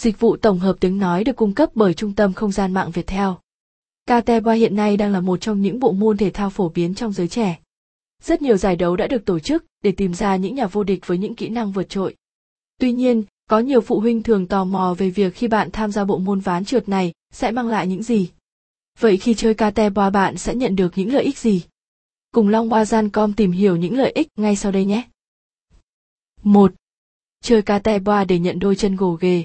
Dịch vụ tổng hợp tiếng nói được cung cấp bởi Trung tâm Không gian mạng Viettel. KT3 hiện nay đang là một trong những bộ môn thể thao phổ biến trong giới trẻ. Rất nhiều giải đấu đã được tổ chức để tìm ra những nhà vô địch với những kỹ năng vượt trội. Tuy nhiên, có nhiều phụ huynh thường tò mò về việc khi bạn tham gia bộ môn ván trượt này sẽ mang lại những gì. Vậy khi chơi KT3 bạn sẽ nhận được những lợi ích gì? Cùng Long Wazan.com tìm hiểu những lợi ích ngay sau đây nhé. 1. Chơi KT3 để nhận đôi chân gồ ghề.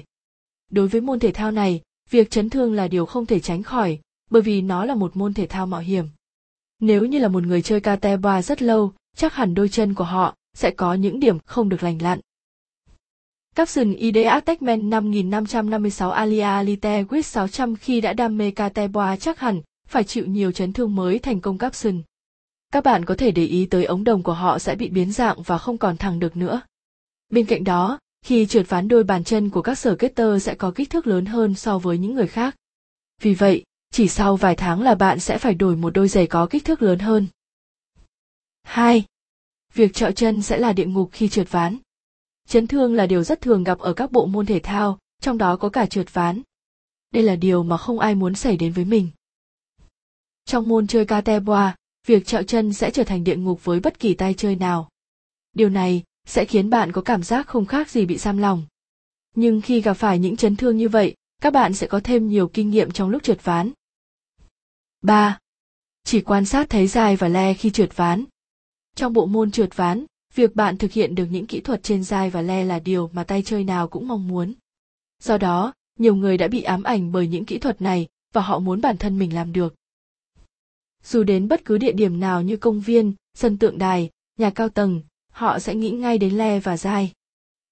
Đối với môn thể thao này, việc chấn thương là điều không thể tránh khỏi, bởi vì nó là một môn thể thao mạo hiểm. Nếu như là một người chơi kate ba rất lâu, chắc hẳn đôi chân của họ sẽ có những điểm không được lành lặn. Capson ID Attachment 5556 Alia Alite With 600 khi đã đam mê KT3 chắc hẳn phải chịu nhiều chấn thương mới thành công Capson. Các bạn có thể để ý tới ống đồng của họ sẽ bị biến dạng và không còn thẳng được nữa. Bên cạnh đó, khi trượt ván đôi bàn chân của các sở kết tơ sẽ có kích thước lớn hơn so với những người khác. Vì vậy, chỉ sau vài tháng là bạn sẽ phải đổi một đôi giày có kích thước lớn hơn. 2. Việc trọ chân sẽ là địa ngục khi trượt ván. Chấn thương là điều rất thường gặp ở các bộ môn thể thao, trong đó có cả trượt ván. Đây là điều mà không ai muốn xảy đến với mình. Trong môn chơi kateboa, việc trọ chân sẽ trở thành địa ngục với bất kỳ tay chơi nào. Điều này sẽ khiến bạn có cảm giác không khác gì bị giam lòng. Nhưng khi gặp phải những chấn thương như vậy, các bạn sẽ có thêm nhiều kinh nghiệm trong lúc trượt ván. 3. Chỉ quan sát thấy dài và le khi trượt ván. Trong bộ môn trượt ván, việc bạn thực hiện được những kỹ thuật trên dài và le là điều mà tay chơi nào cũng mong muốn. Do đó, nhiều người đã bị ám ảnh bởi những kỹ thuật này và họ muốn bản thân mình làm được. Dù đến bất cứ địa điểm nào như công viên, sân tượng đài, nhà cao tầng, họ sẽ nghĩ ngay đến le và dai.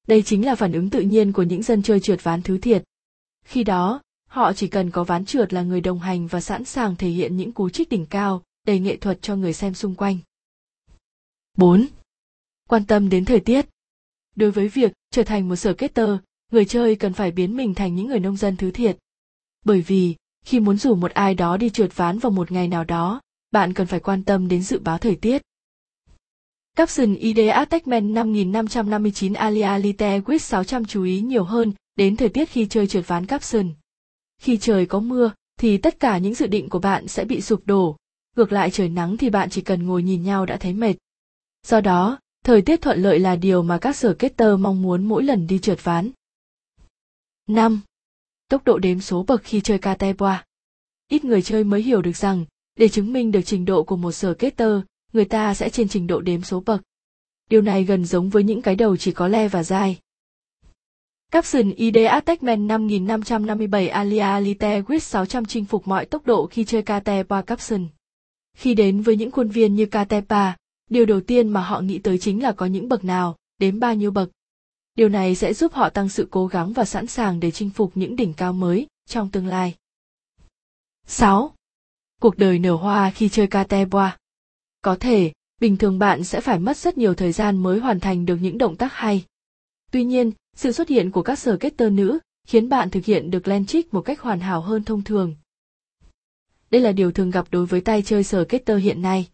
Đây chính là phản ứng tự nhiên của những dân chơi trượt ván thứ thiệt. Khi đó, họ chỉ cần có ván trượt là người đồng hành và sẵn sàng thể hiện những cú trích đỉnh cao, đầy nghệ thuật cho người xem xung quanh. 4. Quan tâm đến thời tiết. Đối với việc trở thành một sở kết tơ, người chơi cần phải biến mình thành những người nông dân thứ thiệt. Bởi vì, khi muốn rủ một ai đó đi trượt ván vào một ngày nào đó, bạn cần phải quan tâm đến dự báo thời tiết. Capson ID Attachment 5559 Alia Lite With 600 chú ý nhiều hơn đến thời tiết khi chơi trượt ván Capson. Khi trời có mưa, thì tất cả những dự định của bạn sẽ bị sụp đổ. Ngược lại trời nắng thì bạn chỉ cần ngồi nhìn nhau đã thấy mệt. Do đó, thời tiết thuận lợi là điều mà các sở kết tơ mong muốn mỗi lần đi trượt ván. 5. Tốc độ đếm số bậc khi chơi Kateboa. Ít người chơi mới hiểu được rằng, để chứng minh được trình độ của một sở kết tơ, người ta sẽ trên trình độ đếm số bậc. Điều này gần giống với những cái đầu chỉ có le và dai. Capson ID Attachment 5557 Alia Alite With 600 chinh phục mọi tốc độ khi chơi Katepa Capson. Khi đến với những khuôn viên như Katepa, điều đầu tiên mà họ nghĩ tới chính là có những bậc nào, đếm bao nhiêu bậc. Điều này sẽ giúp họ tăng sự cố gắng và sẵn sàng để chinh phục những đỉnh cao mới trong tương lai. 6. Cuộc đời nở hoa khi chơi Katepa có thể, bình thường bạn sẽ phải mất rất nhiều thời gian mới hoàn thành được những động tác hay. Tuy nhiên, sự xuất hiện của các sở kết tơ nữ khiến bạn thực hiện được len trích một cách hoàn hảo hơn thông thường. Đây là điều thường gặp đối với tay chơi sở kết tơ hiện nay.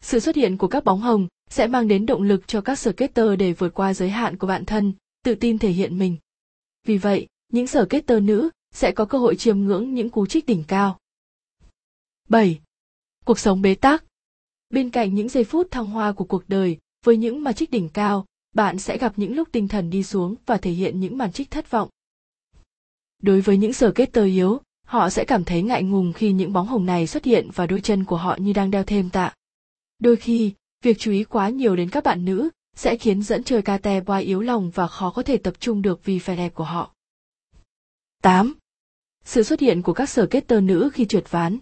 Sự xuất hiện của các bóng hồng sẽ mang đến động lực cho các sở kết tơ để vượt qua giới hạn của bản thân, tự tin thể hiện mình. Vì vậy, những sở kết tơ nữ sẽ có cơ hội chiêm ngưỡng những cú trích đỉnh cao. 7. Cuộc sống bế tắc bên cạnh những giây phút thăng hoa của cuộc đời, với những màn trích đỉnh cao, bạn sẽ gặp những lúc tinh thần đi xuống và thể hiện những màn trích thất vọng đối với những sở kết tơ yếu, họ sẽ cảm thấy ngại ngùng khi những bóng hồng này xuất hiện và đôi chân của họ như đang đeo thêm tạ đôi khi, việc chú ý quá nhiều đến các bạn nữ sẽ khiến dẫn chơi cate boy yếu lòng và khó có thể tập trung được vì vẻ đẹp của họ 8. Sự xuất hiện của các sở kết tơ nữ khi trượt ván.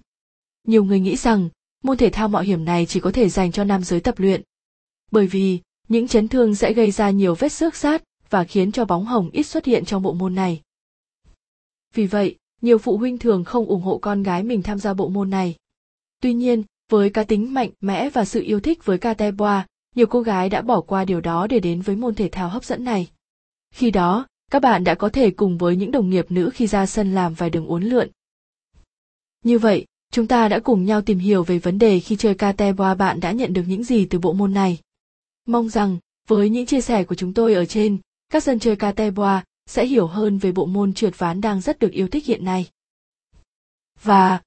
Nhiều người nghĩ rằng môn thể thao mạo hiểm này chỉ có thể dành cho nam giới tập luyện. Bởi vì, những chấn thương sẽ gây ra nhiều vết xước sát và khiến cho bóng hồng ít xuất hiện trong bộ môn này. Vì vậy, nhiều phụ huynh thường không ủng hộ con gái mình tham gia bộ môn này. Tuy nhiên, với cá tính mạnh mẽ và sự yêu thích với kate boa, nhiều cô gái đã bỏ qua điều đó để đến với môn thể thao hấp dẫn này. Khi đó, các bạn đã có thể cùng với những đồng nghiệp nữ khi ra sân làm vài đường uốn lượn. Như vậy, Chúng ta đã cùng nhau tìm hiểu về vấn đề khi chơi Kateboa bạn đã nhận được những gì từ bộ môn này. Mong rằng, với những chia sẻ của chúng tôi ở trên, các dân chơi Kateboa sẽ hiểu hơn về bộ môn trượt ván đang rất được yêu thích hiện nay. Và